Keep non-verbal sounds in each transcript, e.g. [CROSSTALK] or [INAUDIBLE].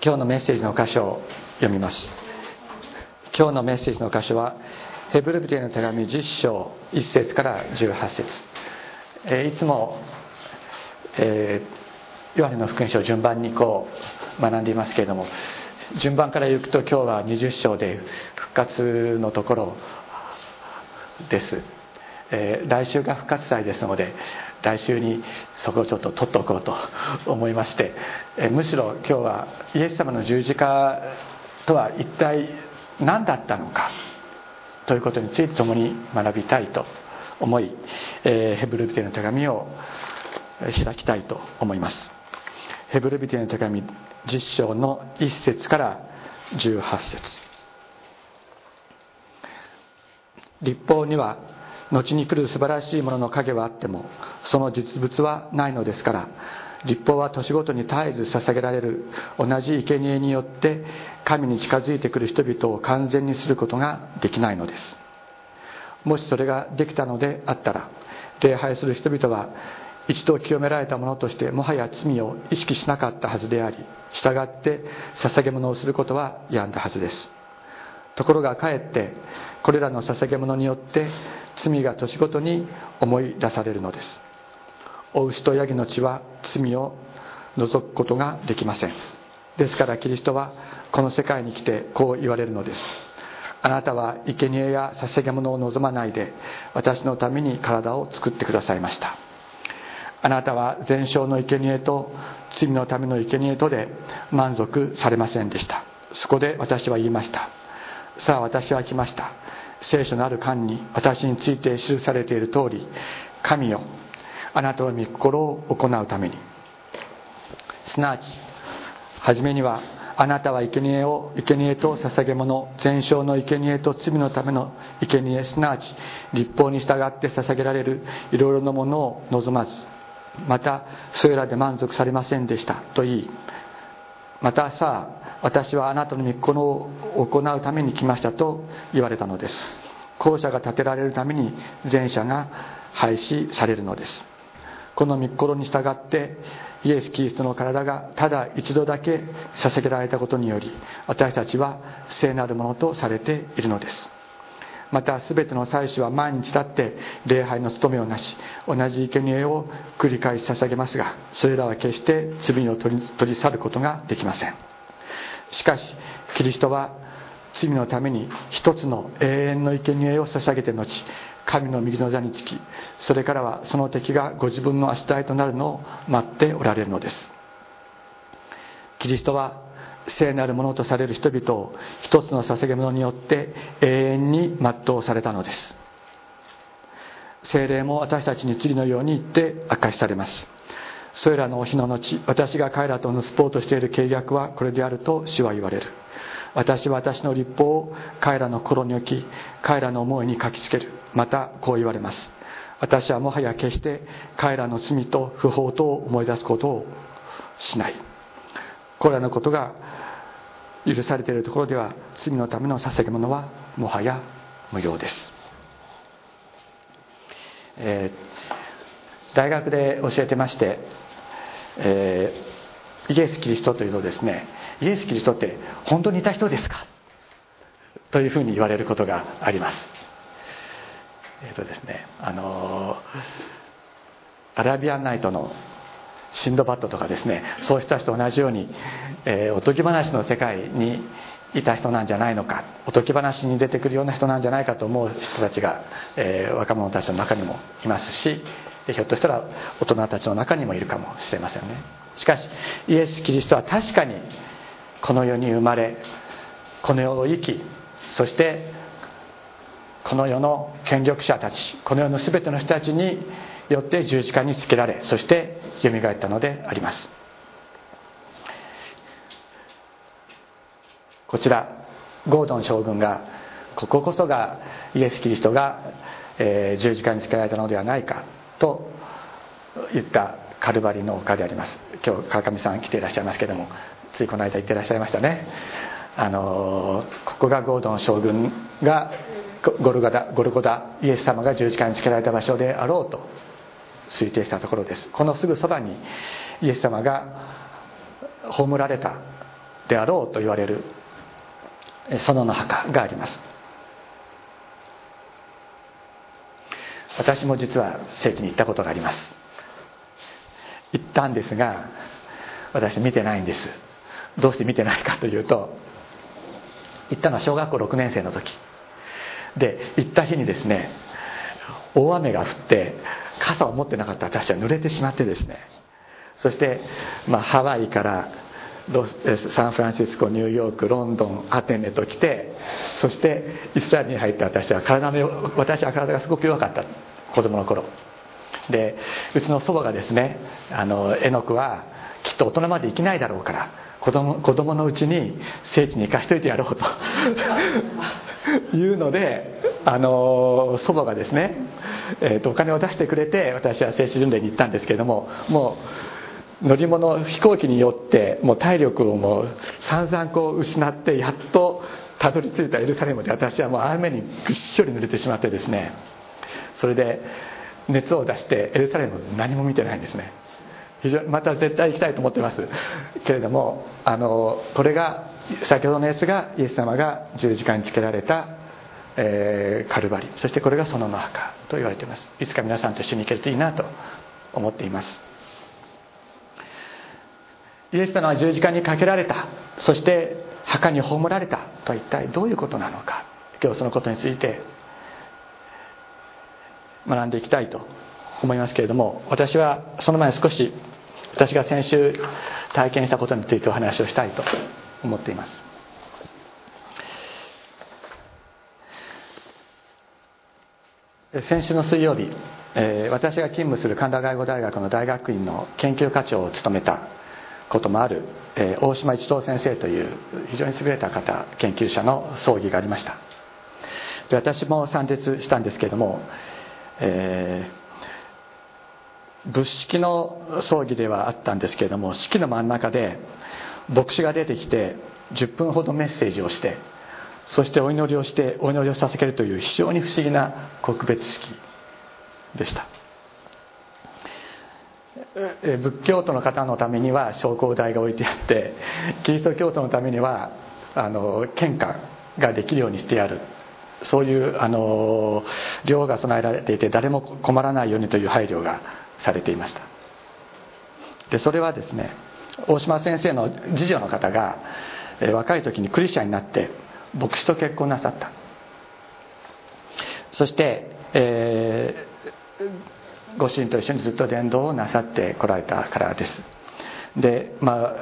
今日のメッセージの箇所を読みます。今日のメッセージの箇所はヘブルビテの手紙10章1節から18節、えー、いつも、えー、ヨハネの福音書を順番にこう学んでいますけれども順番から行くと今日は20章で復活のところです、えー、来週が復活祭ですので来週にそこをちょっと取っておこうと思いまして、え、むしろ今日はイエス様の十字架とは一体何だったのかということについて共に学びたいと思い、えー、ヘブルビテの手紙を開きたいと思います。ヘブルビテの手紙10章の1節から18節。立法には後に来る素晴らしいものの影はあってもその実物はないのですから立法は年ごとに絶えず捧げられる同じ生贄によって神に近づいてくる人々を完全にすることができないのです。もしそれができたのであったら礼拝する人々は一度清められたものとしてもはや罪を意識しなかったはずであり従って捧げ物をすることはやんだはずです。ところがかえってこれらの捧げ物によって罪が年ごとに思い出されるのです。お牛とヤギの血は罪を除くことができません。ですからキリストはこの世界に来てこう言われるのです。あなたは生贄や捧げ物を望まないで私のために体を作ってくださいました。あなたは全焼の生贄と罪のための生贄とで満足されませんでした。そこで私は言いました。さあ私は来ました。聖書のある間に私について記されている通り神よあなたの御心を行うために。すなわち初めにはあなたは生贄を生贄と捧げ物全焼の生贄と罪のための生贄すなわち立法に従って捧げられるいろいろなものを望まずまたそれらで満足されませんでしたと言いまたさあ私はあなたの御心を行うために来ましたと言われたのです。校舎が建てられるために前者が廃止されるのです。この御心に従ってイエス・キリストの体がただ一度だけ捧げられたことにより私たちは聖なるものとされているのです。また全ての祭司は毎日立って礼拝の務めをなし同じ生贄を繰り返し捧げますがそれらは決して罪を取り去ることができません。しかしキリストは罪のために一つの永遠の生贄を捧げて後神の右の座につきそれからはその敵がご自分の足台となるのを待っておられるのです。キリストは聖なるものとされる人々を一つの捧げ物によって永遠に全うされたのです。精霊も私たちに次のように言って明かしされます。それらの日の後私が彼らと結ぼうとしている契約はこれであると主は言われる。私は私の立法を彼らの心に置き彼らの思いに書きつける。またこう言われます。私はもはや決して彼らの罪と不法とを思い出すことをしない。これらのことが許されているところでは罪のための捧げ物はもはや無用です、えー、大学で教えてまして、えー、イエス・キリストというのですねイエス・キリストって本当にいた人ですか？というふうに言われることがあります。えっ、ー、とですねあのアラビアンナイトのシンドバッドとかですねそうした人と同じように、えー、おとぎ話の世界にいた人なんじゃないのかおとぎ話に出てくるような人なんじゃないかと思う人たちが、えー、若者たちの中にもいますしひょっとしたら大人たちの中にもいるかもしれませんね。しかしイエス・キリストは確かにこの世に生まれこの世を生きそしてこの世の権力者たちこの世の全ての人たちによって十字架につけられそしてよみがえったのであります。こちらゴードン将軍がこここそがイエス・キリストが、えー、十字架につけられたのではないか。と言ったカルバリの丘であります。今日川上さん来ていらっしゃいますけどもついこの間言ってらっしゃいましたね。あのここがゴードン将軍がゴルゴダゴルゴダイエス様が十字架につけられた場所であろうと推定したところです。このすぐそばにイエス様が葬られたであろうと言われる園の墓があります。私も実は聖地に行ったことがあります。行ったんですが私見てないんです。どうして見てないかというと行ったのは小学校6年生の時。で行った日にですね大雨が降って傘を持ってなかった。私は濡れてしまってですね。そして、まあ、ハワイからロスサンフランシスコニューヨークロンドンアテネと来てそしてイスラエルに入って私は体の私は体がすごく弱かった。子供の頃。でうちの祖母がですねあの絵の具はきっと大人まで生きないだろうから子供子供のうちに聖地に行かしといてやろうと。いうのであの祖母がですね、えーと、お金を出してくれて私は聖地巡礼に行ったんですけれどももう乗り物飛行機によってもう体力をもう散々こう失ってやっとたどり着いたエルサレムで私はもう雨にぐっしょり濡れてしまってですね。それで熱を出してエルサレム何も見てないんですね。非常にまた絶対行きたいと思ってます。けれどもあのこれが先ほどのやつがイエス様が十字架につけられた、えー、カルバリ。そしてこれが園の墓と言われています。いつか皆さんと一緒に行けるといいなと思っています。イエス様は十字架にかけられた。そして墓に葬られたとは一体どういうことなのか。今日そのことについて学んでいきたいと思いますけれども私はその前に少し私が先週体験したことについてお話をしたいと思っています。先週の水曜日、えー、私が勤務する神田外語大学の大学院の研究課長を務めたこともある、えー、大島一郎先生という非常に優れた方研究者の葬儀がありました。で私も参列したんですけれども、えー仏式の葬儀ではあったんですけれども式の真ん中で牧師が出てきて10分ほどメッセージをしてそしてお祈りをしてお祈りを捧げるという非常に不思議な告別式でした。仏教徒の方のためには昇降台が置いてあってキリスト教徒のためにはあの献花ができるようにしてある。そういうあの量が備えられていて誰も困らないようにという配慮がされていました。でそれはですね大島先生の次女の方が若い時にクリスチャンになって牧師と結婚なさった。そして、えー、ご主人と一緒にずっと伝道をなさってこられたからです。でまあ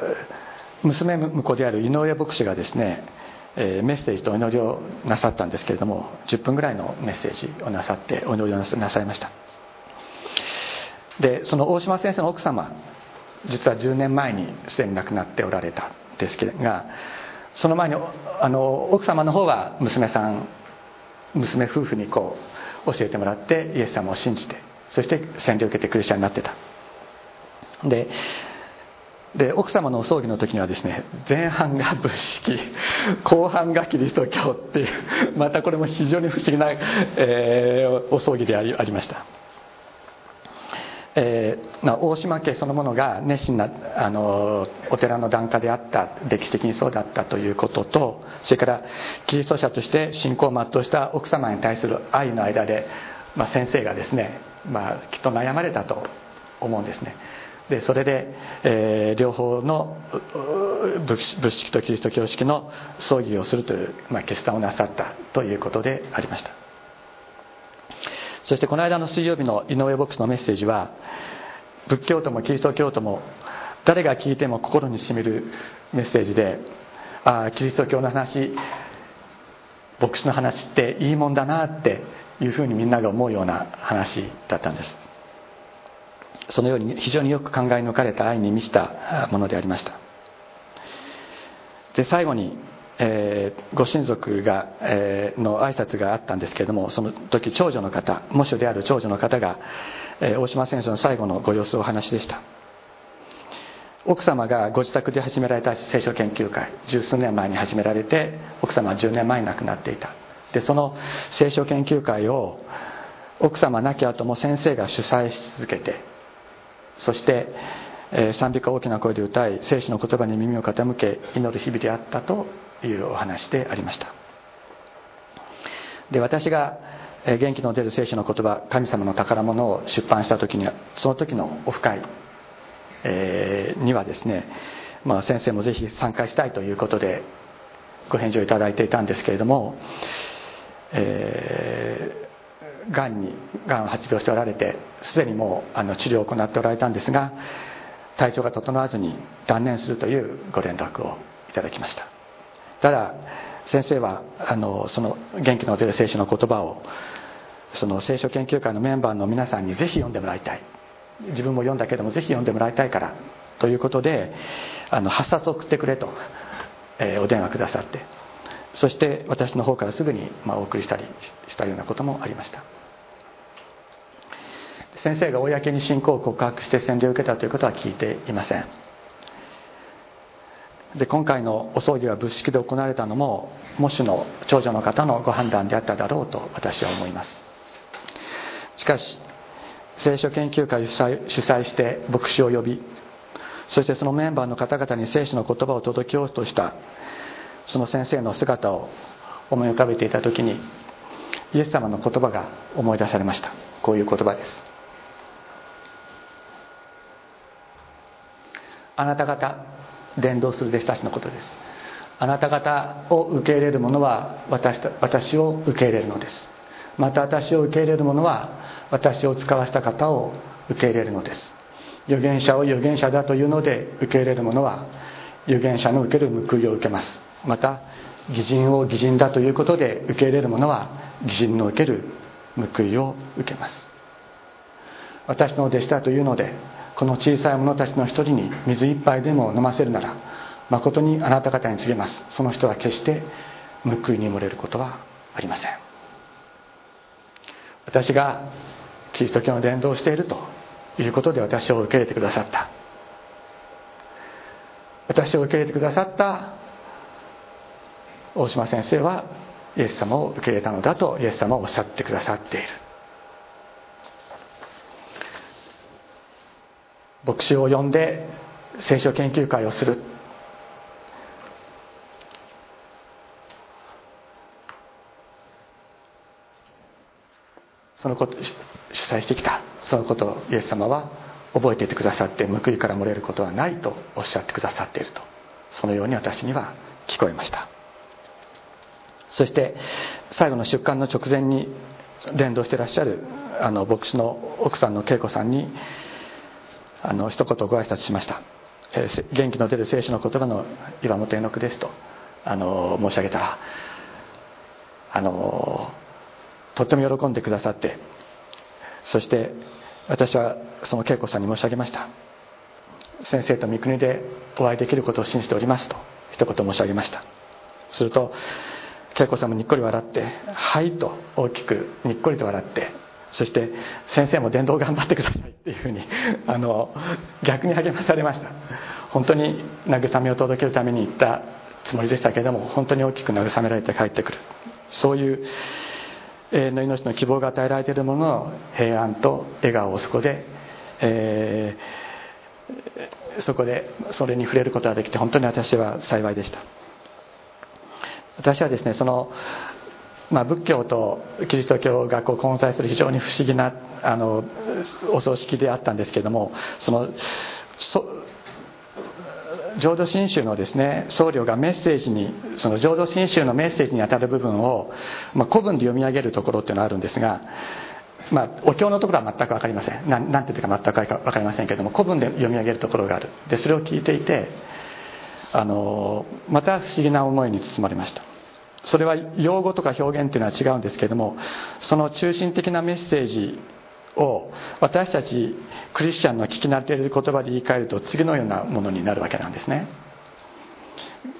娘婿である井上牧師がですねメッセージとお祈りをなさったんですけれども10分ぐらいのメッセージをなさってお祈りをなさいました。でその大島先生の奥様実は10年前にすでに亡くなっておられたんですけれどがその前にあの奥様の方は娘さん娘夫婦にこう教えてもらってイエス様を信じてそして洗礼を受けてクリスチャンになってた。でで奥様のお葬儀の時にはですね前半が仏式 [LAUGHS] 後半がキリスト教っていう [LAUGHS] またこれも非常に不思議な、えー、お葬儀でありありました。えー、大島家そのものが熱心なあのお寺の檀家であった歴史的にそうだったということとそれからキリスト者として信仰を全うした奥様に対する愛の間で、まあ、先生がですね、まあ、きっと悩まれたと思うんですね。でそれで、えー、両方の仏式とキリスト教式の葬儀をするという、まあ、決断をなさったということでありました。そしてこの間の水曜日の井上牧師のメッセージは仏教徒もキリスト教徒も誰が聞いても心にしみるメッセージでああキリスト教の話牧師の話っていいもんだなっていうふうにみんなが思うような話だったんです。そのように非常によく考え抜かれた愛に満ちたものでありました。で最後にえー、ご親族が、えー、の挨拶があったんですけれどもその時長女の方喪主である長女の方が、えー、大島先生の最後のご様子をお話でした。奥様がご自宅で始められた聖書研究会十数年前に始められて奥様は10年前に亡くなっていた。でその聖書研究会を奥様亡き後も先生が主催し続けてそして、え賛美歌を大きな声で歌い聖書の言葉に耳を傾け祈る日々であったというお話でありました。で私が元気の出る聖書の言葉神様の宝物を出版した時にはその時のオフ会、えー、にはですね、まあ、先生もぜひ参加したいということでご返事をいただいていたんですけれども、え、がんにがんを発病しておられてすでにもうあの治療を行っておられたんですが体調が整わずに断念するというご連絡をいただきました。ただ先生はあのその元気の出る聖書の言葉をその聖書研究会のメンバーの皆さんにぜひ読んでもらいたい。自分も読んだけどもぜひ読んでもらいたいからということであの8冊送ってくれと、えー、お電話くださって。そして私の方からすぐに、ま、お送りしたりしたようなこともありました。先生が公に信仰を告白して洗礼を受けたということは聞いていません。で今回のお葬儀は仏式で行われたのも喪主の長女の方のご判断であっただろうと私は思います。しかし聖書研究会を主催して牧師を呼びそしてそのメンバーの方々に聖書の言葉を届けようとしたその先生の姿を思い浮かべていた時にイエス様の言葉が思い出されました。こういう言葉です。あなた方伝道する弟子たちのことです。あなた方を受け入れる者は私私を受け入れるのです。また私を受け入れる者は私を使わした方を受け入れるのです。預言者を預言者だというので受け入れる者は預言者の受ける報いを受けます。また義人を義人だということで受け入れる者は義人の受ける報いを受けます。私の弟子だというのでこの小さい者たちの一人に水一杯でも飲ませるなら誠にあなた方に告げます。その人は決して報いに漏れることはありません。私がキリスト教の伝道をしているということで私を受け入れてくださった。私を受け入れてくださった大島先生はイエス様を受け入れたのだとイエス様はおっしゃってくださっている。牧師を呼んで聖書研究会をする。そのこと主催してきた。そのことをイエス様は覚えていてくださって報いから漏れることはないとおっしゃってくださっていると。そのように私には聞こえました。そして最後の出棺の直前に伝道してらっしゃるあの牧師の奥さんの恵子さんにあの一言ご挨拶しました、えー、元気の出る聖書の言葉の岩本絵の句ですとあの申し上げたらあのとっても喜んでくださってそして私はその恵子さんに申し上げました。先生と三国でお会いできることを信じておりますと一言申し上げました。すると恵子さんもにっこり笑って「はい」と大きくにっこりと笑ってそして先生も伝道頑張ってくださいっていうふうに [LAUGHS] あの逆に励まされました。本当に慰めを届けるために行ったつもりでしたけれども本当に大きく慰められて帰ってくる。そういう永遠の命の希望が与えられているものの平安と笑顔をそこで、えー、そこでそれに触れることができて本当に私は幸いでした。私はですねそのまあ、仏教とキリスト教がこう混在する非常に不思議なあのお葬式であったんですけどもその浄土真宗のですね僧侶がメッセージにその浄土真宗のメッセージにあたる部分を、まあ、古文で読み上げるところっていうのがあるんですが、まあ、お経のところは全く分かりません。何て言うか全く分かりませんけども古文で読み上げるところがある。でそれを聞いていてあのまた不思議な思いに包まれました。それは用語とか表現っていうのは違うんですけれどもその中心的なメッセージを私たちクリスチャンの聞き慣れている言葉で言い換えると次のようなものになるわけなんですね。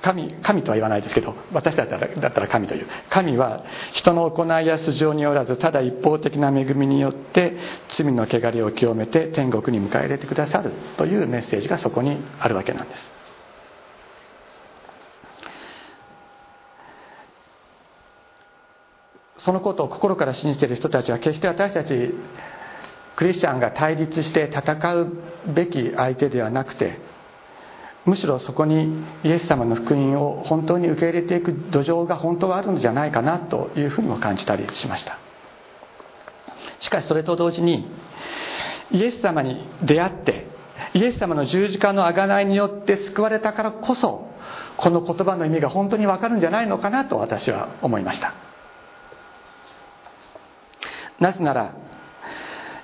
神神とは言わないですけど私だったらだったら神という。神は人の行いや素性によらずただ一方的な恵みによって罪の汚れを清めて天国に迎え入れてくださるというメッセージがそこにあるわけなんです。そのことを心から信じている人たちは決して私たちクリスチャンが対立して戦うべき相手ではなくてむしろそこにイエス様の福音を本当に受け入れていく土壌が本当はあるのじゃないかなというふうにも感じたりしました。しかしそれと同時にイエス様に出会ってイエス様の十字架の贖いによって救われたからこそこの言葉の意味が本当にわかるんじゃないのかなと私は思いました。なぜなら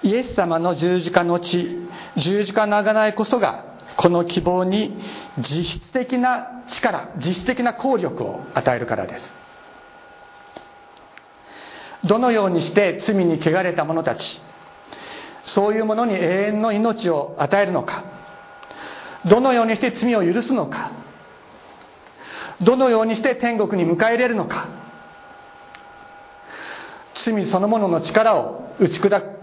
イエス様の十字架の地十字架の贖いこそがこの希望に実質的な力実質的な効力を与えるからです。どのようにして罪に汚れた者たちそういうものに永遠の命を与えるのかどのようにして罪を許すのかどのようにして天国に迎え入れるのか罪そのものの力を打ち砕く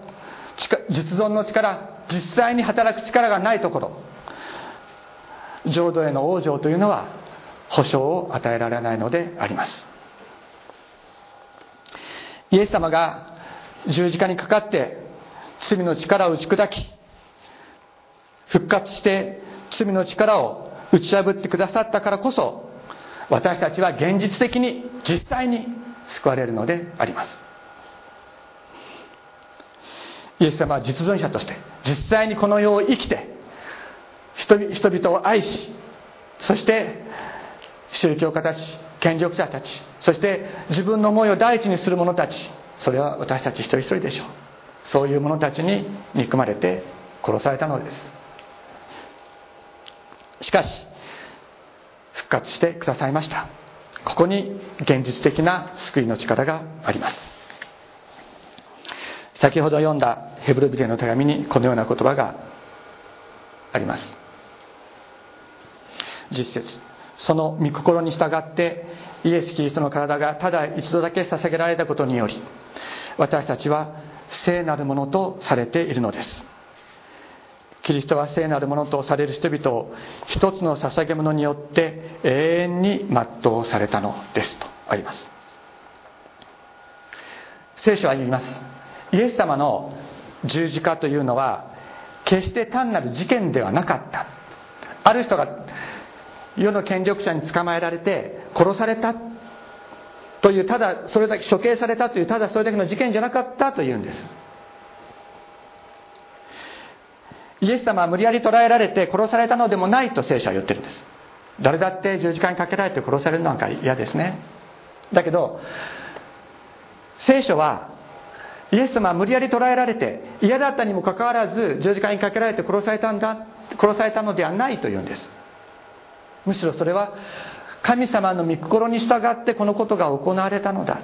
実存の力実際に働く力がないところ。浄土への往生というのは保証を与えられないのであります。イエス様が十字架にかかって罪の力を打ち砕き復活して罪の力を打ち破ってくださったからこそ私たちは現実的に実際に救われるのであります。イエス様は実存者として実際にこの世を生きて人々を愛しそして宗教家たち権力者たちそして自分の思いを第一にする者たちそれは私たち一人一人でしょう。そういう者たちに憎まれて殺されたのです。しかし復活してくださいました。ここに現実的な救いの力があります。先ほど読んだヘブルビテの手紙にこのような言葉があります。実節。その御心に従ってイエス・キリストの体がただ一度だけ捧げられたことにより私たちは聖なるものとされているのです。キリストは聖なるものとされる人々を一つの捧げ物によって永遠に全うされたのです。とあります。聖書は言います。イエス様の十字架というのは決して単なる事件ではなかった。ある人が世の権力者に捕まえられて殺された。というただそれだけ処刑されたというただそれだけの事件じゃなかったというんです。イエス様は無理やり捕らえられて殺されたのでもないと聖書は言ってるんです。誰だって十字架にかけられて殺されるなんか嫌ですね。だけど聖書はイエス様は無理やり捕らえられて嫌だったにもかかわらず十字架にかけられて殺されたんだ殺されたのではないというんです。むしろそれは神様の御心に従ってこのことが行われたのだ。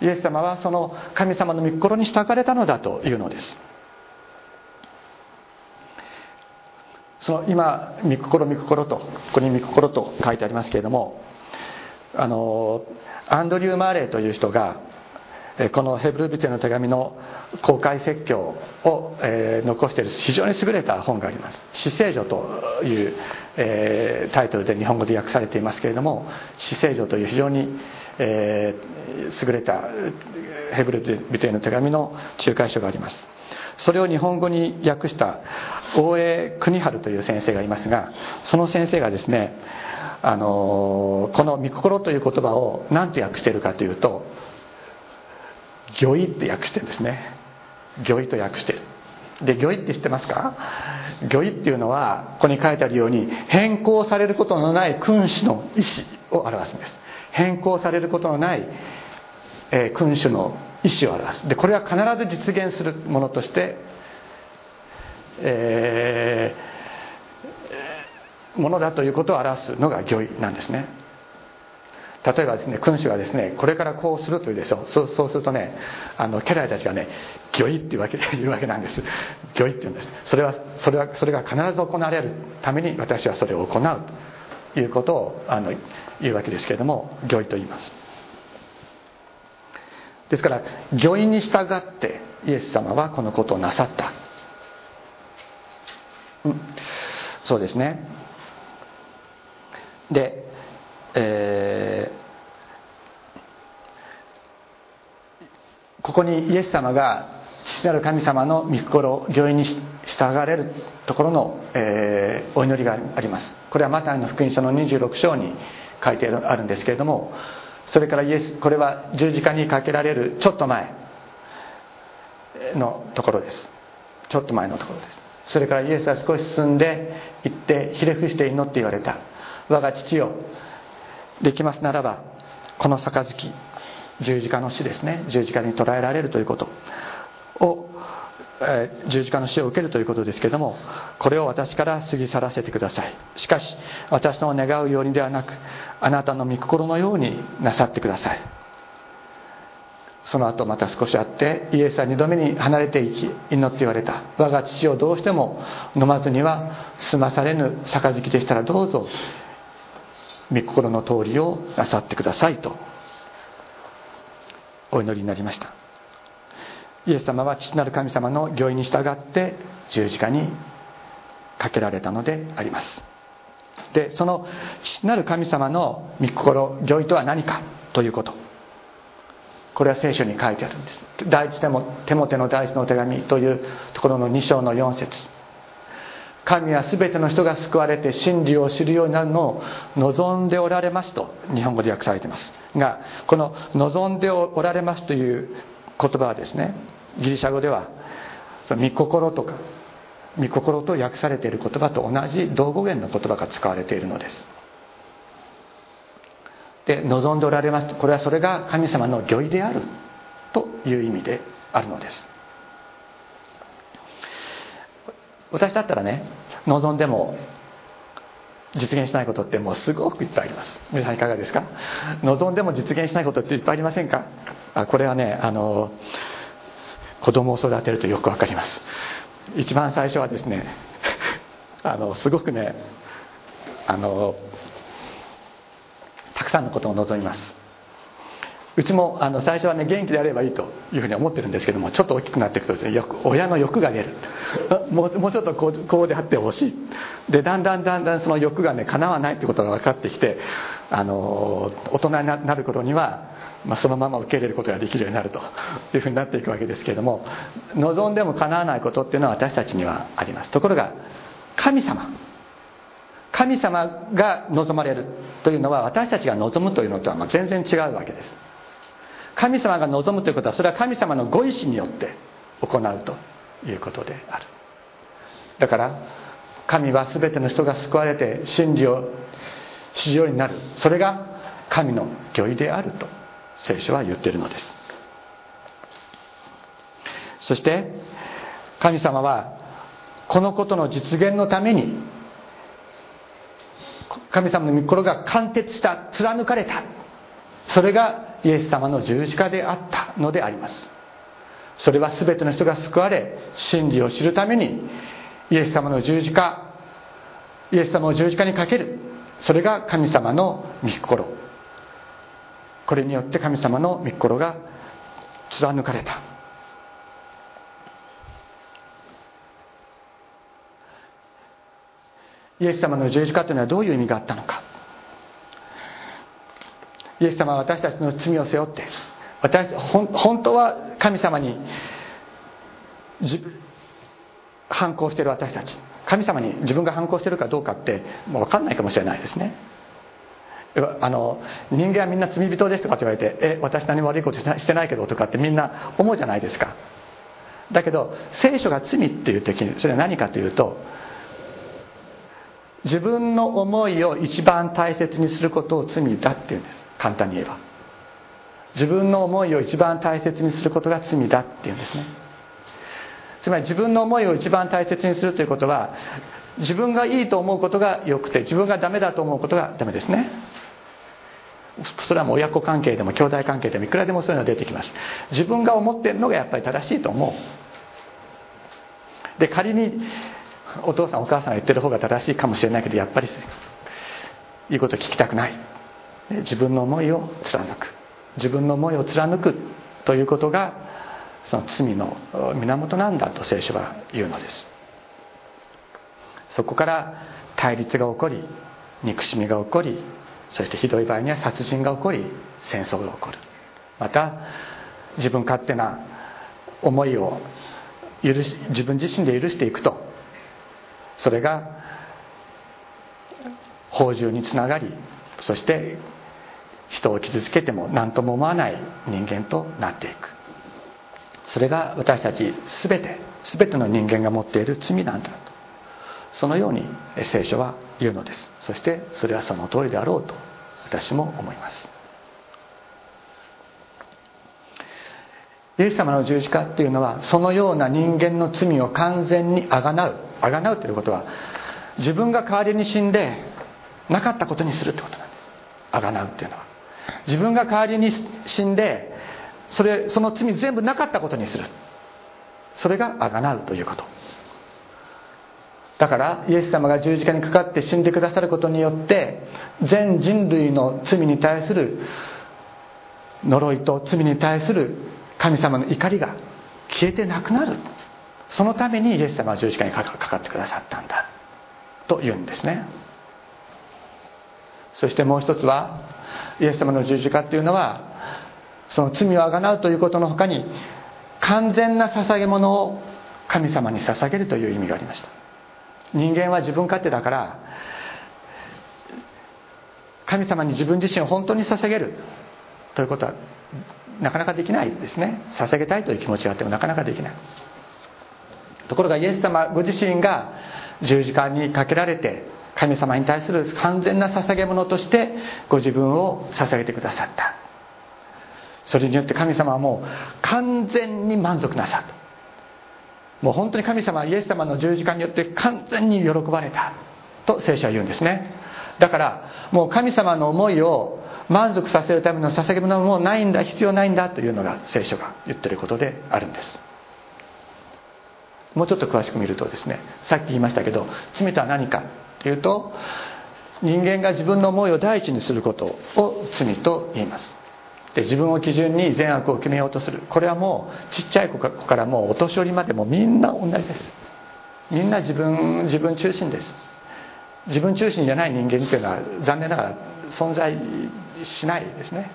イエス様はその神様の御心に従われたのだというのです。その今「御心御心」とここに「御心」と書いてありますけれどもあのアンドリュー・マーレーという人がこのヘブルビテの手紙の公開説教を、え、残している非常に優れた本があります「死聖女」という、え、タイトルで日本語で訳されていますけれども「死聖女」という非常に、え、優れたヘブルビテの手紙の仲介書があります。それを日本語に訳した大江邦治という先生がいますがその先生がですねあのこの「御心」という言葉を何と訳しているかというと「御意」って訳してるんですね。御意と訳して。るで御意って知ってますか？御意っていうのはここに書いてあるように変更されることのない君主の意思を表すんです。変更されることのない、えー、君主の意思を表す。でこれは必ず実現するものとして、えー、ものだということを表すのが御意なんですね。例えばですね君主がですねこれからこうするというでしょそうそうするとねあの家来たちがね「御意」っていうわけで [LAUGHS] 言うわけなんです。御意って言うんです。それはそれはそれが必ず行われるために私はそれを行うということをあの言うわけですけれども御意と言います。ですから御意に従ってイエス様はこのことをなさった、うん、そうですね。でえー、ここにイエス様が父なる神様の御心を御意に従われるところの、えー、お祈りがあります。これはマタイの福音書の26章に書いてあるんですけれどもそれからイエスこれは十字架にかけられるちょっと前のところです。ちょっと前のところです。それからイエスは少し進んで行ってひれ伏して祈って言われた。我が父よできますならばこの杯十字架の死ですね。十字架に捕らえられるということを、えー、十字架の死を受けるということですけどもこれを私から過ぎ去らせてください。しかし私の願うようにではなくあなたの御心のようになさってください。その後また少しあってイエスは2度目に離れていき祈って言われた。我が父をどうしても飲まずには済まされぬ杯でしたらどうぞ。御心の通りをなさってくださいと。お祈りになりました。イエス様は父なる神様の御意に従って十字架にかけられたのであります。でその父なる神様の御心御意とは何かということ。これは聖書に書いてあるんです。第一テモテモテの第一の手紙というところの2章の4節。神は全ての人が救われて真理を知るようになるのを望んでおられますと日本語で訳されています。がこの「望んでおられます」という言葉はですねギリシャ語では「御心」とか「御心」と訳されている言葉と同じ同語源の言葉が使われているのです。で望んでおられます。これはそれが神様の御意であるという意味であるのです。私だったらね望んでも実現しないことってもうすごくいっぱいあります。皆さんいかがですか？望んでも実現しないことっていっぱいありませんか？あこれはねあの子供を育てるとよくわかります。一番最初はですね [LAUGHS] あのすごくねあのたくさんのことを望みます。うちもあの最初はね元気であればいいというふうに思ってるんですけどもちょっと大きくなっていくとですね親の欲が出る。[LAUGHS] もうもうちょっとこうこうであってほしい。でだんだんだんだんその欲がね叶わないってことが分かってきてあの大人になる頃には、まあ、そのまま受け入れることができるようになるというふうになっていくわけですけれども望んでも叶わないことっていうのは私たちにはあります。ところが神様。神様が望まれるというのは私たちが望むというのとは全然違うわけです。神様が望むということはそれは神様のご意志によって行うということである。だから神は全ての人が救われて真理を知るようになる。それが神の御意であると聖書は言っているのです。そして神様はこのことの実現のために神様の御心が貫徹した貫かれた。それがイエス様の十字架であったのであります。それは全ての人が救われ真理を知るためにイエス様の十字架イエス様を十字架にかける。それが神様の御心。これによって神様の御心が貫かれた。イエス様の十字架というのはどういう意味があったのか。イエス様は私たちの罪を背負って私本当は神様に反抗している私たち。神様に自分が反抗しているかどうかってもう分かんないかもしれないですね。あの人間はみんな罪人ですとかって言われて「え私何も悪いことしてないけど」とかってみんな思うじゃないですか。だけど聖書が罪っていう時にそれは何かというと自分の思いを一番大切にすることを罪だっていうんです。簡単に言えば。自分の思いを一番大切にすることが罪だっていうんですね。つまり自分の思いを一番大切にするということは自分がいいと思うことが良くて自分がダメだと思うことがダメですね。それはもう親子関係でも兄弟関係でもいくらでもそういうのが出てきます。自分が思ってるのがやっぱり正しいと思う。で仮にお父さんお母さんが言ってる方が正しいかもしれないけどやっぱりいいこと聞きたくない。自分の思いを貫く。自分の思いを貫くということがその罪の源なんだと聖書は言うのです。そこから対立が起こり憎しみが起こりそしてひどい場合には殺人が起こり戦争が起こる。また自分勝手な思いを許し自分自身で許していくと。それが宝珠につながりそして人を傷つけても何とも思わない人間となっていく。それが私たち全て全ての人間が持っている罪なんだと。そのように聖書は言うのです。そしてそれはその通りであろうと私も思います。イエス様の十字架っていうのはそのような人間の罪を完全にあがなうあがなうということは自分が代わりに死んでなかったことにするってことなんです。あがなうっていうのは。自分が代わりに死んでそれその罪全部なかったことにする。それがあがなうということ。だからイエス様が十字架にかかって死んでくださることによって全人類の罪に対する呪いと罪に対する神様の怒りが消えてなくなる。そのためにイエス様は十字架にかかってくださったんだ。というんですね。そしてもう一つはイエス様の十字架っていうのはその罪をあがなうということのほかに完全な捧げ物を神様に捧げるという意味がありました。人間は自分勝手だから神様に自分自身を本当に捧げるということはなかなかできないですね。捧げたいという気持ちがあってもなかなかできない。ところがイエス様ご自身が十字架にかけられて神様に対する完全な捧げ物としてご自分を捧げてくださった。それによって神様はもう完全に満足なさった。もう本当に神様はイエス様の十字架によって完全に喜ばれた。と聖書は言うんですね。だからもう神様の思いを満足させるための捧げ物はもうないんだ必要ないんだというのが聖書が言ってることであるんです。もうちょっと詳しく見るとですねさっき言いましたけど罪とは何かというと人間が自分の思いを第一にすることを罪と言います。で自分を基準に善悪を決めようとする。これはもうちっちゃい子からもうお年寄りまでもみんな同じです。みんな自分自分中心です。自分中心じゃない人間っていうのは残念ながら存在しないですね。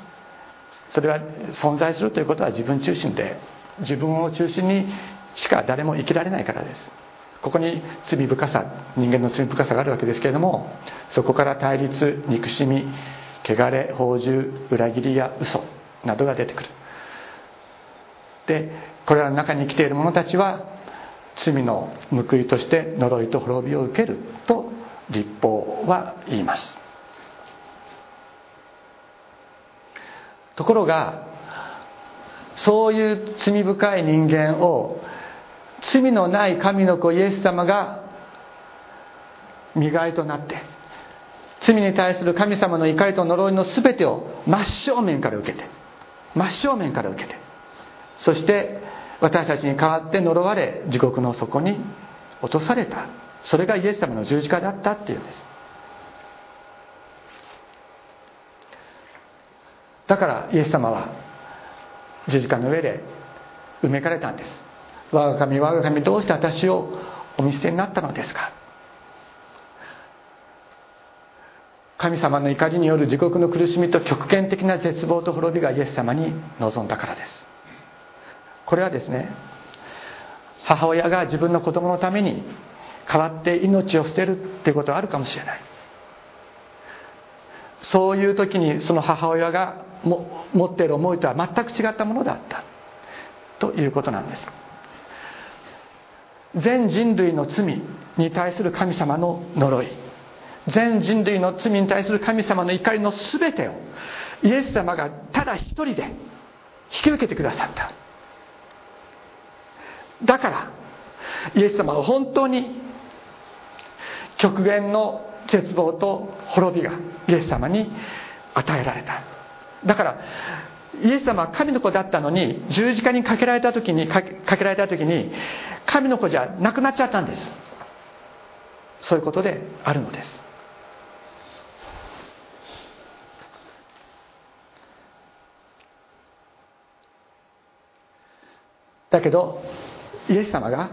それは存在するということは自分中心で自分を中心にしか誰も生きられないからです。ここに罪深さ人間の罪深さがあるわけですけれどもそこから対立憎しみ汚れ宝珠裏切りや嘘などが出てくる。でこれらの中に生きている者たちは罪の報いとして呪いと滅びを受けると立法は言います。ところがそういう罪深い人間を罪のない神の子イエス様が身代となって罪に対する神様の怒りと呪いの全てを真正面から受けて真正面から受けてそして私たちに代わって呪われ地獄の底に落とされた。それがイエス様の十字架だったっていうんです。だからイエス様は十字架の上で埋めかれたんです。我が神我が神どうして私をお見捨てになったのですか？神様の怒りによる地獄の苦しみと極限的な絶望と滅びがイエス様に臨んだからです。これはですね母親が自分の子供のために代わって命を捨てるっていうことはあるかもしれない。そういう時にその母親がも持っている思いとは全く違ったものだったということなんです。全人類の罪に対する神様の呪い。全人類の罪に対する神様の怒りの全てをイエス様がただ一人で引き受けてくださった。だからイエス様は本当に極限の絶望と滅びがイエス様に与えられた。だからイエス様は神の子だったのに十字架にかけられた時にかけられた時に神の子じゃなくなっちゃったんです。そういうことであるのです。だけどイエス様が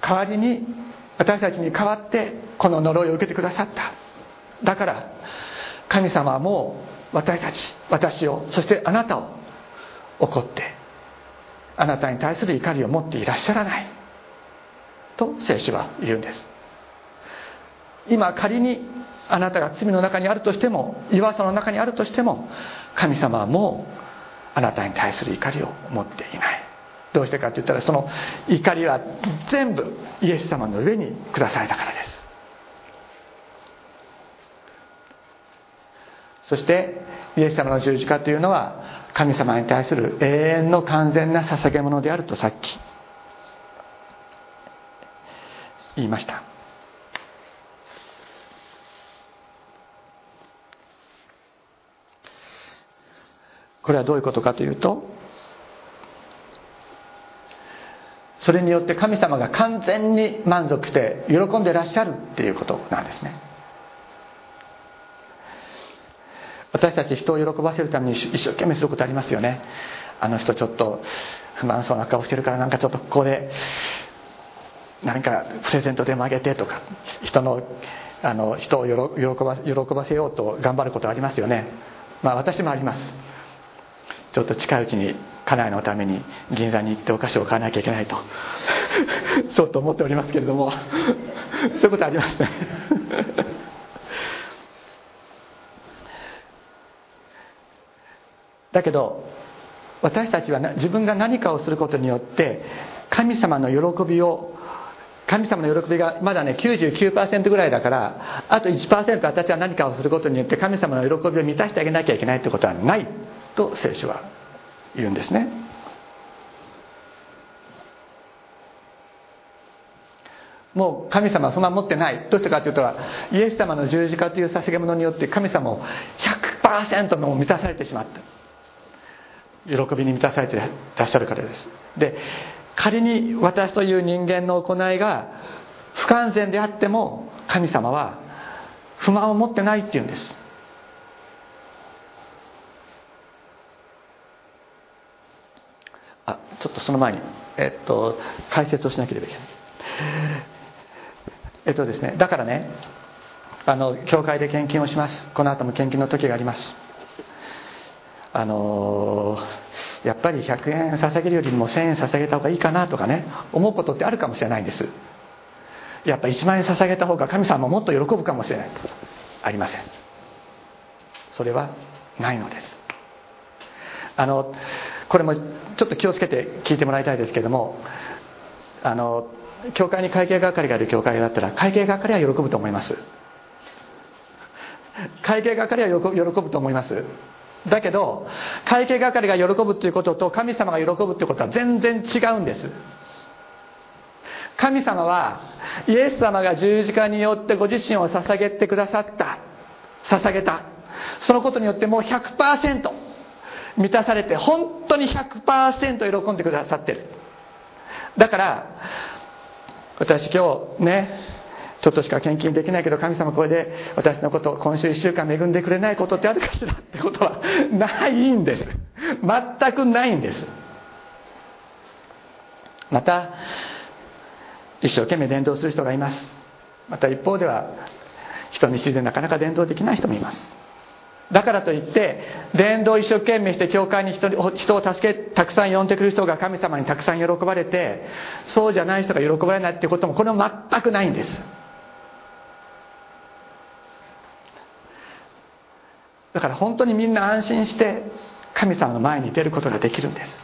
代わりに私たちに代わってこの呪いを受けてくださった。だから神様はもう私たち私をそしてあなたを怒ってあなたに対する怒りを持っていらっしゃらないと聖書は言うんです。今仮にあなたが罪の中にあるとしても岩さの中にあるとしても神様はもうあなたに対する怒りを持っていない。どうしてかって言ったらその怒りは全部イエス様の上に下されたからです。そしてイエス様の十字架というのは神様に対する永遠の完全な捧げ物であるとさっき言いました。これはどういうことかというとそれによって神様が完全に満足して喜んでらっしゃるっていうことなんですね。私たち人を喜ばせるために一生懸命することありますよね。あの人ちょっと不満そうな顔してるからなんかちょっとここで何かプレゼントでもあげてとか人のあの人を喜ば喜ばせようと頑張ることありますよね。まあ私もあります。ちょっと近いうちに家内のために銀座に行ってお菓子を買わなきゃいけないと。ちょっと思っておりますけれども。そういうことありますね。だけど私たちは自分が何かをすることによって神様の喜びを神様の喜びがまだね99%ぐらいだからあと1%私は何かをすることによって神様の喜びを満たしてあげなきゃいけないってことはないと聖書は言うんですね。もう神様は不満持ってない。どうしてかというとイエス様の十字架という捧げ物によって神様を100%も満たされてしまった。喜びに満たされていらっしゃるからです。で仮に私という人間の行いが不完全であっても神様は不満を持ってないっていうんです。あちょっとその前に、えっと、解説をしなければいけない。えっとですねだからねあの教会で献金をします。この後も献金の時があります。あのやっぱり100円捧げるよりも1000円捧げた方がいいかなとかね思うことってあるかもしれないんです。やっぱ1万円捧げた方が神様ももっと喜ぶかもしれないありません。それはないのです。あのこれもちょっと気をつけて聞いてもらいたいですけどもあの教会に会計係がいる教会だったら会計係は喜ぶと思います。会計係は喜ぶと思います。だけど会計係が喜ぶということと神様が喜ぶということは全然違うんです。神様はイエス様が十字架によってご自身を捧げてくださった。捧げた。そのことによってもう100%満たされて本当に100%喜んでくださってる。だから私今日ねちょっとしか献金できないけど神様これで私のこと今週1週間恵んでくれないことってあるかしらってことはないんです。全くないんです。また一生懸命伝道する人がいます。また一方では人見知りでなかなか伝道できない人もいます。だからといって伝道一生懸命して教会に人人を助けたくさん呼んでくる人が神様にたくさん喜ばれてそうじゃない人が喜ばれないっていうこともこれも全くないんです。だから本当にみんな安心して神様の前に出ることができるんです。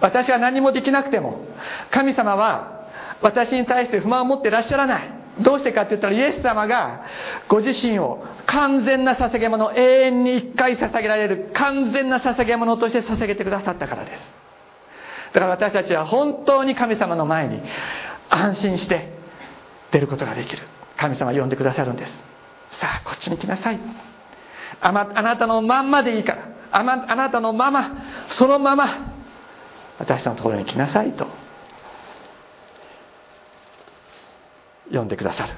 私は何もできなくても神様は私に対して不満を持ってらっしゃらない。どうしてかって言ったらイエス様がご自身を完全な捧げ物永遠に一回捧げられる完全な捧げ物として捧げてくださったからです。だから私たちは本当に神様の前に安心して出ることができる。神様呼んでくださるんです。さあこっちに来なさい。あなたのまんまでいいから。あなたのまま。そのまま。私のところに来なさいと。呼んでくださる。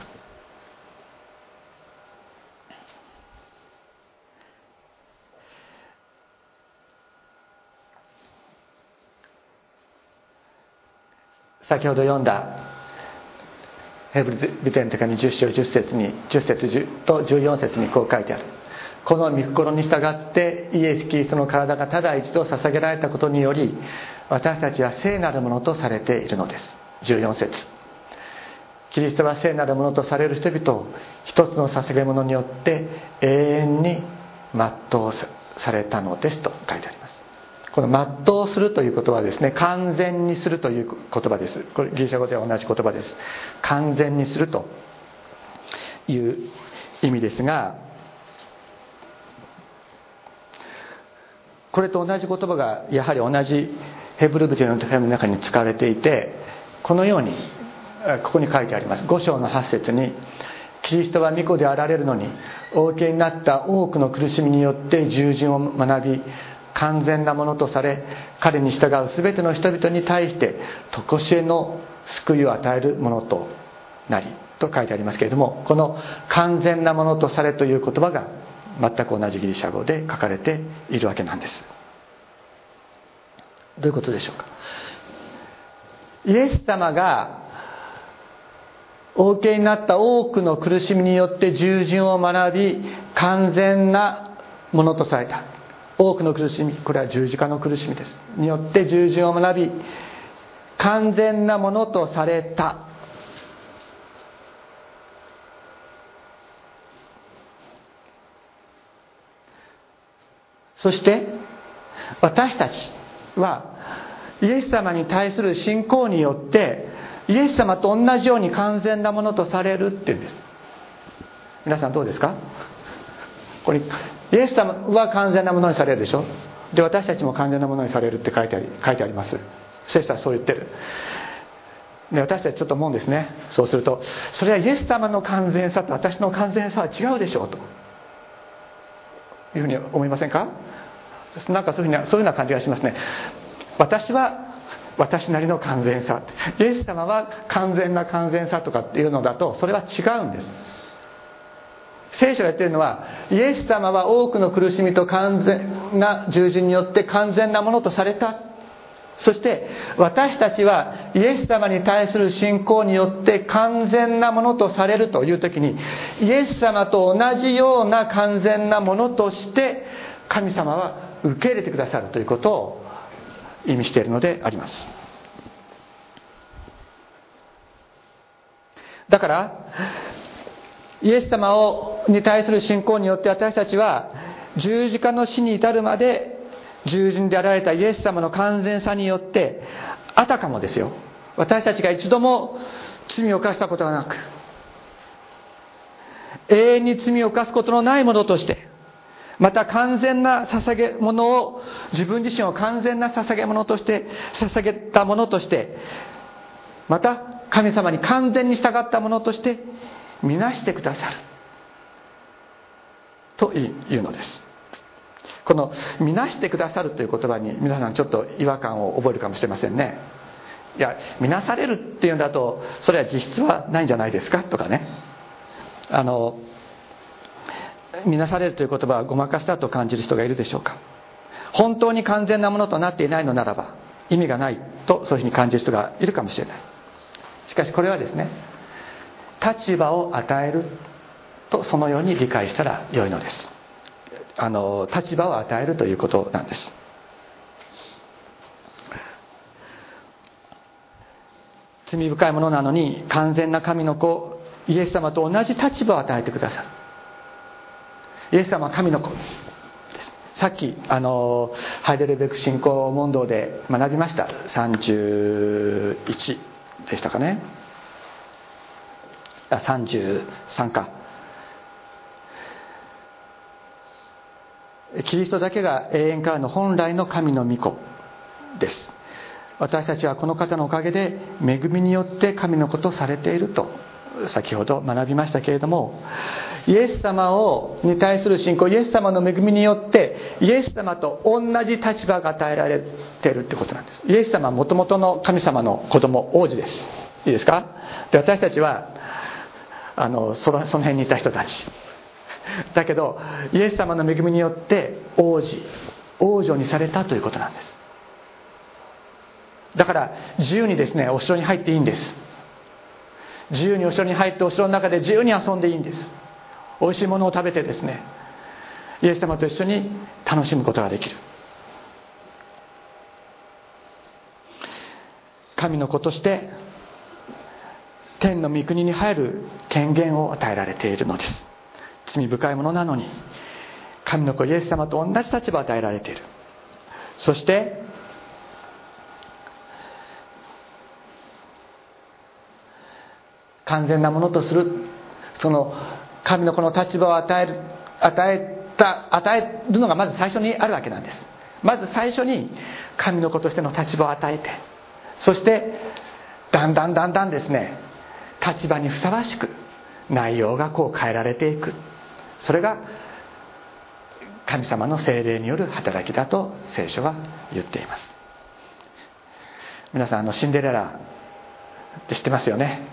先ほど読んだ。ヘブルビテン手紙10章10節に10節と14節にこう書いてある。この御心に従ってイエス・キリストの体がただ一度捧げられたことにより私たちは聖なるものとされているのです。14節。キリストは聖なるものとされる人々を一つの捧げ物によって永遠に全うされたのですと書いてあります。この全うするという言葉はですね完全にするという言葉です。これギリシャ語では同じ言葉です。完全にするという意味ですがこれと同じ言葉がやはり同じヘブル人の手紙の中に使われていてこのようにここに書いてあります。5章の8節にキリストは御子であられるのにお受けになった多くの苦しみによって従順を学び完全なものとされ彼に従う全ての人々に対して常しえの救いを与えるものとなりと書いてありますけれどもこの完全なものとされという言葉が全く同じギリシャ語で書かれているわけなんです。どういうことでしょうか？イエス様がお受けになった多くの苦しみによって従順を学び完全なものとされた。多くの苦しみこれは十字架の苦しみです。によって従順を学び完全なものとされた。そして私たちはイエス様に対する信仰によってイエス様と同じように完全なものとされるっていうんです。皆さんどうですか？これイエス様は完全なものにされるでしょ？で私たちも完全なものにされるって書いてあり書いてあります。聖書はそう言ってる。で私たちちょっと思うんですね。そうするとそれはイエス様の完全さと私の完全さは違うでしょうと。いうふうに思いませんか？なんかそういうふうなそういうような感じがしますね。私は私なりの完全さ。イエス様は完全な完全さとかっていうのだとそれは違うんです。聖書が言ってるのはイエス様は多くの苦しみと完全な従順によって完全なものとされた。そして私たちはイエス様に対する信仰によって完全なものとされるという時にイエス様と同じような完全なものとして神様は受け入れてくださるということを意味しているのであります。だからイエス様をに対する信仰によって私たちは十字架の死に至るまで従順であられたイエス様の完全さによってあたかもですよ。私たちが一度も罪を犯したことがなく永遠に罪を犯すことのないものとしてまた完全な捧げ物を自分自身を完全な捧げ物として捧げたものとしてまた神様に完全に従ったものとして見なしてくださる。というのです。この「見なしてくださる」という言葉に皆さんちょっと違和感を覚えるかもしれませんね。いや見なされるっていうんだとそれは実質はないんじゃないですかとかね。あの見なされるという言葉はごまかしたと感じる人がいるでしょうか。本当に完全なものとなっていないのならば意味がないとそういうふうに感じる人がいるかもしれない。しかしこれはですね立場を与えるとそのように理解したら良いのです。あの立場を与えるということなんです。罪深いものなのに完全な神の子イエス様と同じ立場を与えてくださる。イエス様は神の子さっきあのハイデルベク信仰問答で学びました。31でしたかね。あ33か。キリストだけが永遠からの本来の神の御子です。私たちはこの方のおかげで恵みによって神の子とされていると先ほど学びましたけれどもイエス様をに対する信仰イエス様の恵みによってイエス様と同じ立場が与えられているってことなんです。イエス様はもともとの神様の子供王子です。いいですか？で私たちはあのその辺にいた人たち。だけどイエス様の恵みによって王子王女にされたということなんです。だから自由にですねお城に入っていいんです。自由にお城に入ってお城の中で自由に遊んでいいんです。美味しいものを食べてですねイエス様と一緒に楽しむことができる。神の子として天の御国に入る権限を与えられているのです。罪深いものなのに神の子イエス様と同じ立場を与えられている。そして完全なものとするその神の子の立場を与える与えた与えるのがまず最初にあるわけなんです。まず最初に神の子としての立場を与えてそしてだんだんだんだんですね立場にふさわしく内容がこう変えられていく。それが神様の精霊による働きだと聖書は言っています。皆さんあのシンデレラって知ってますよね？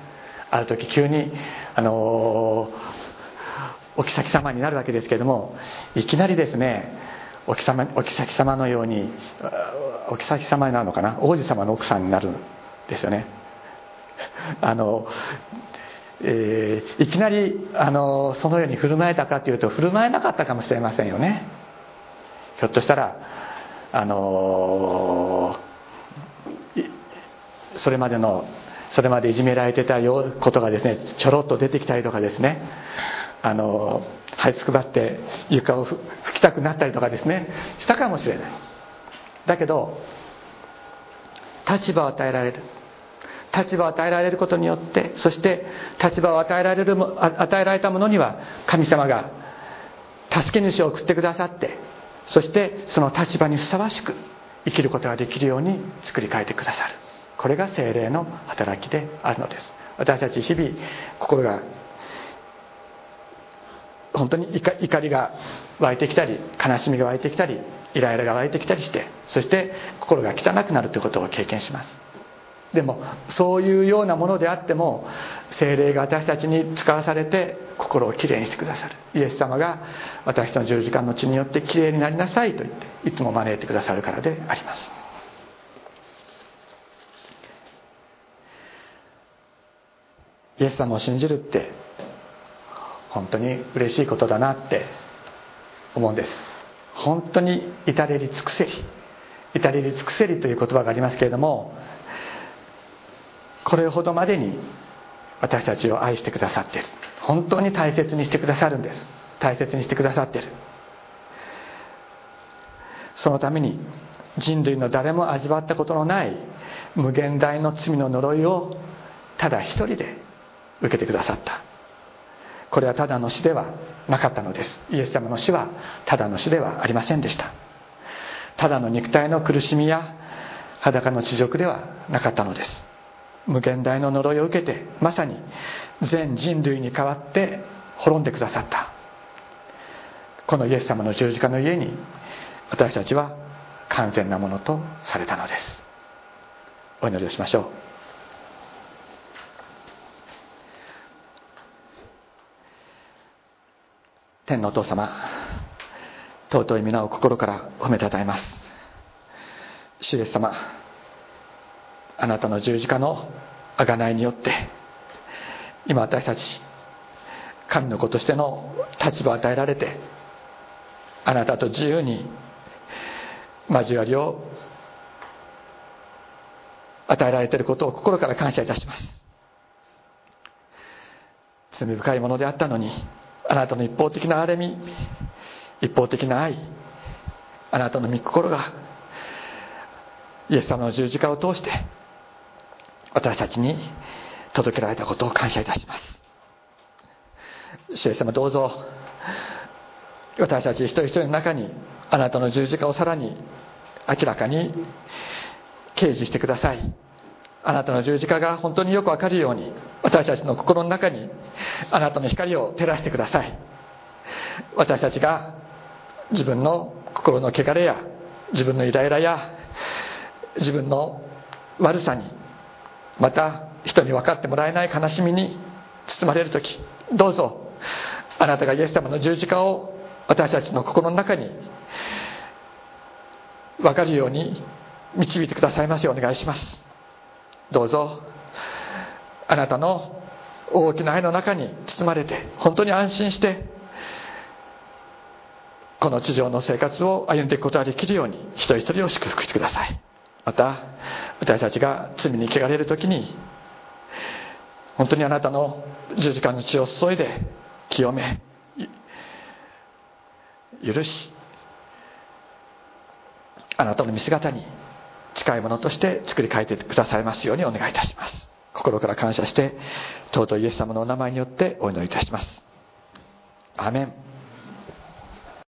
ある時急にあのお妃様になるわけですけどもいきなりですねお妃様お妃様のようにお妃様になるのかな？王子様の奥さんになるんですよね。あのえー、いきなりあのそのように振る舞えたかというと振る舞えなかったかもしれませんよね。ひょっとしたらあのそれまでのそれまでいじめられてたことがですねちょろっと出てきたりとかですね。あの這いつくばって床を拭きたくなったりとかですね。したかもしれない。だけど立場を与えられる。立場を与えられることによってそして立場を与えられる与えられたものには神様が助け主を送ってくださってそしてその立場にふさわしく生きることができるように作り変えてくださる。これが精霊の働きであるのです。私たち日々心が本当に怒りが湧いてきたり悲しみが湧いてきたりイライラが湧いてきたりしてそして心が汚くなるということを経験します。でもそういうようなものであっても精霊が私たちに使わされて心をきれいにしてくださる。イエス様が私の十字架の血によってきれいになりなさいと言っていつも招いてくださるからであります。イエス様を信じるって本当に嬉しいことだなって思うんです。本当に至れり尽くせり。至れり尽くせりという言葉がありますけれどもこれほどまでに私たちを愛してくださっている。本当に大切にしてくださるんです。大切にしてくださっている。そのために人類の誰も味わったことのない無限大の罪の呪いをただ一人で受けてくださった。これはただの死ではなかったのです。イエス様の死はただの死ではありませんでした。ただの肉体の苦しみや裸の地獄ではなかったのです。無限大の呪いを受けてまさに全人類に代わって滅んでくださった。このイエス様の十字架の家に私たちは完全なものとされたのです。お祈りをしましょう。天のお父様尊い皆を心から褒めたたえます。主イエス様あなたの十字架の贖いによって今私たち神の子としての立場を与えられてあなたと自由に交わりを与えられていることを心から感謝いたします。罪深いものであったのにあなたの一方的な憐れみ一方的な愛あなたの御心がイエス様の十字架を通して私たちに届けられたことを感謝いたします。主イエス様どうぞ私たち一人一人の中にあなたの十字架をさらに明らかに掲示してください。あなたの十字架が本当によくわかるように私たちの心の中にあなたの光を照らしてください。私たちが自分の心の汚れや自分のイライラや自分の悪さにまた人に分かってもらえない悲しみに包まれる時どうぞあなたがイエス様の十字架を私たちの心の中に分かるように導いてくださいますようお願いします。どうぞあなたの大きな愛の中に包まれて本当に安心してこの地上の生活を歩んでいくことができるように一人一人を祝福してください。また私たちが罪に汚れる時に本当にあなたの十字架の血を注いで清め許しあなたの見姿に近いものとして作り変えてくださいますようにお願いいたします。心から感謝して尊いイエス様のお名前によってお祈りいたします。アメン。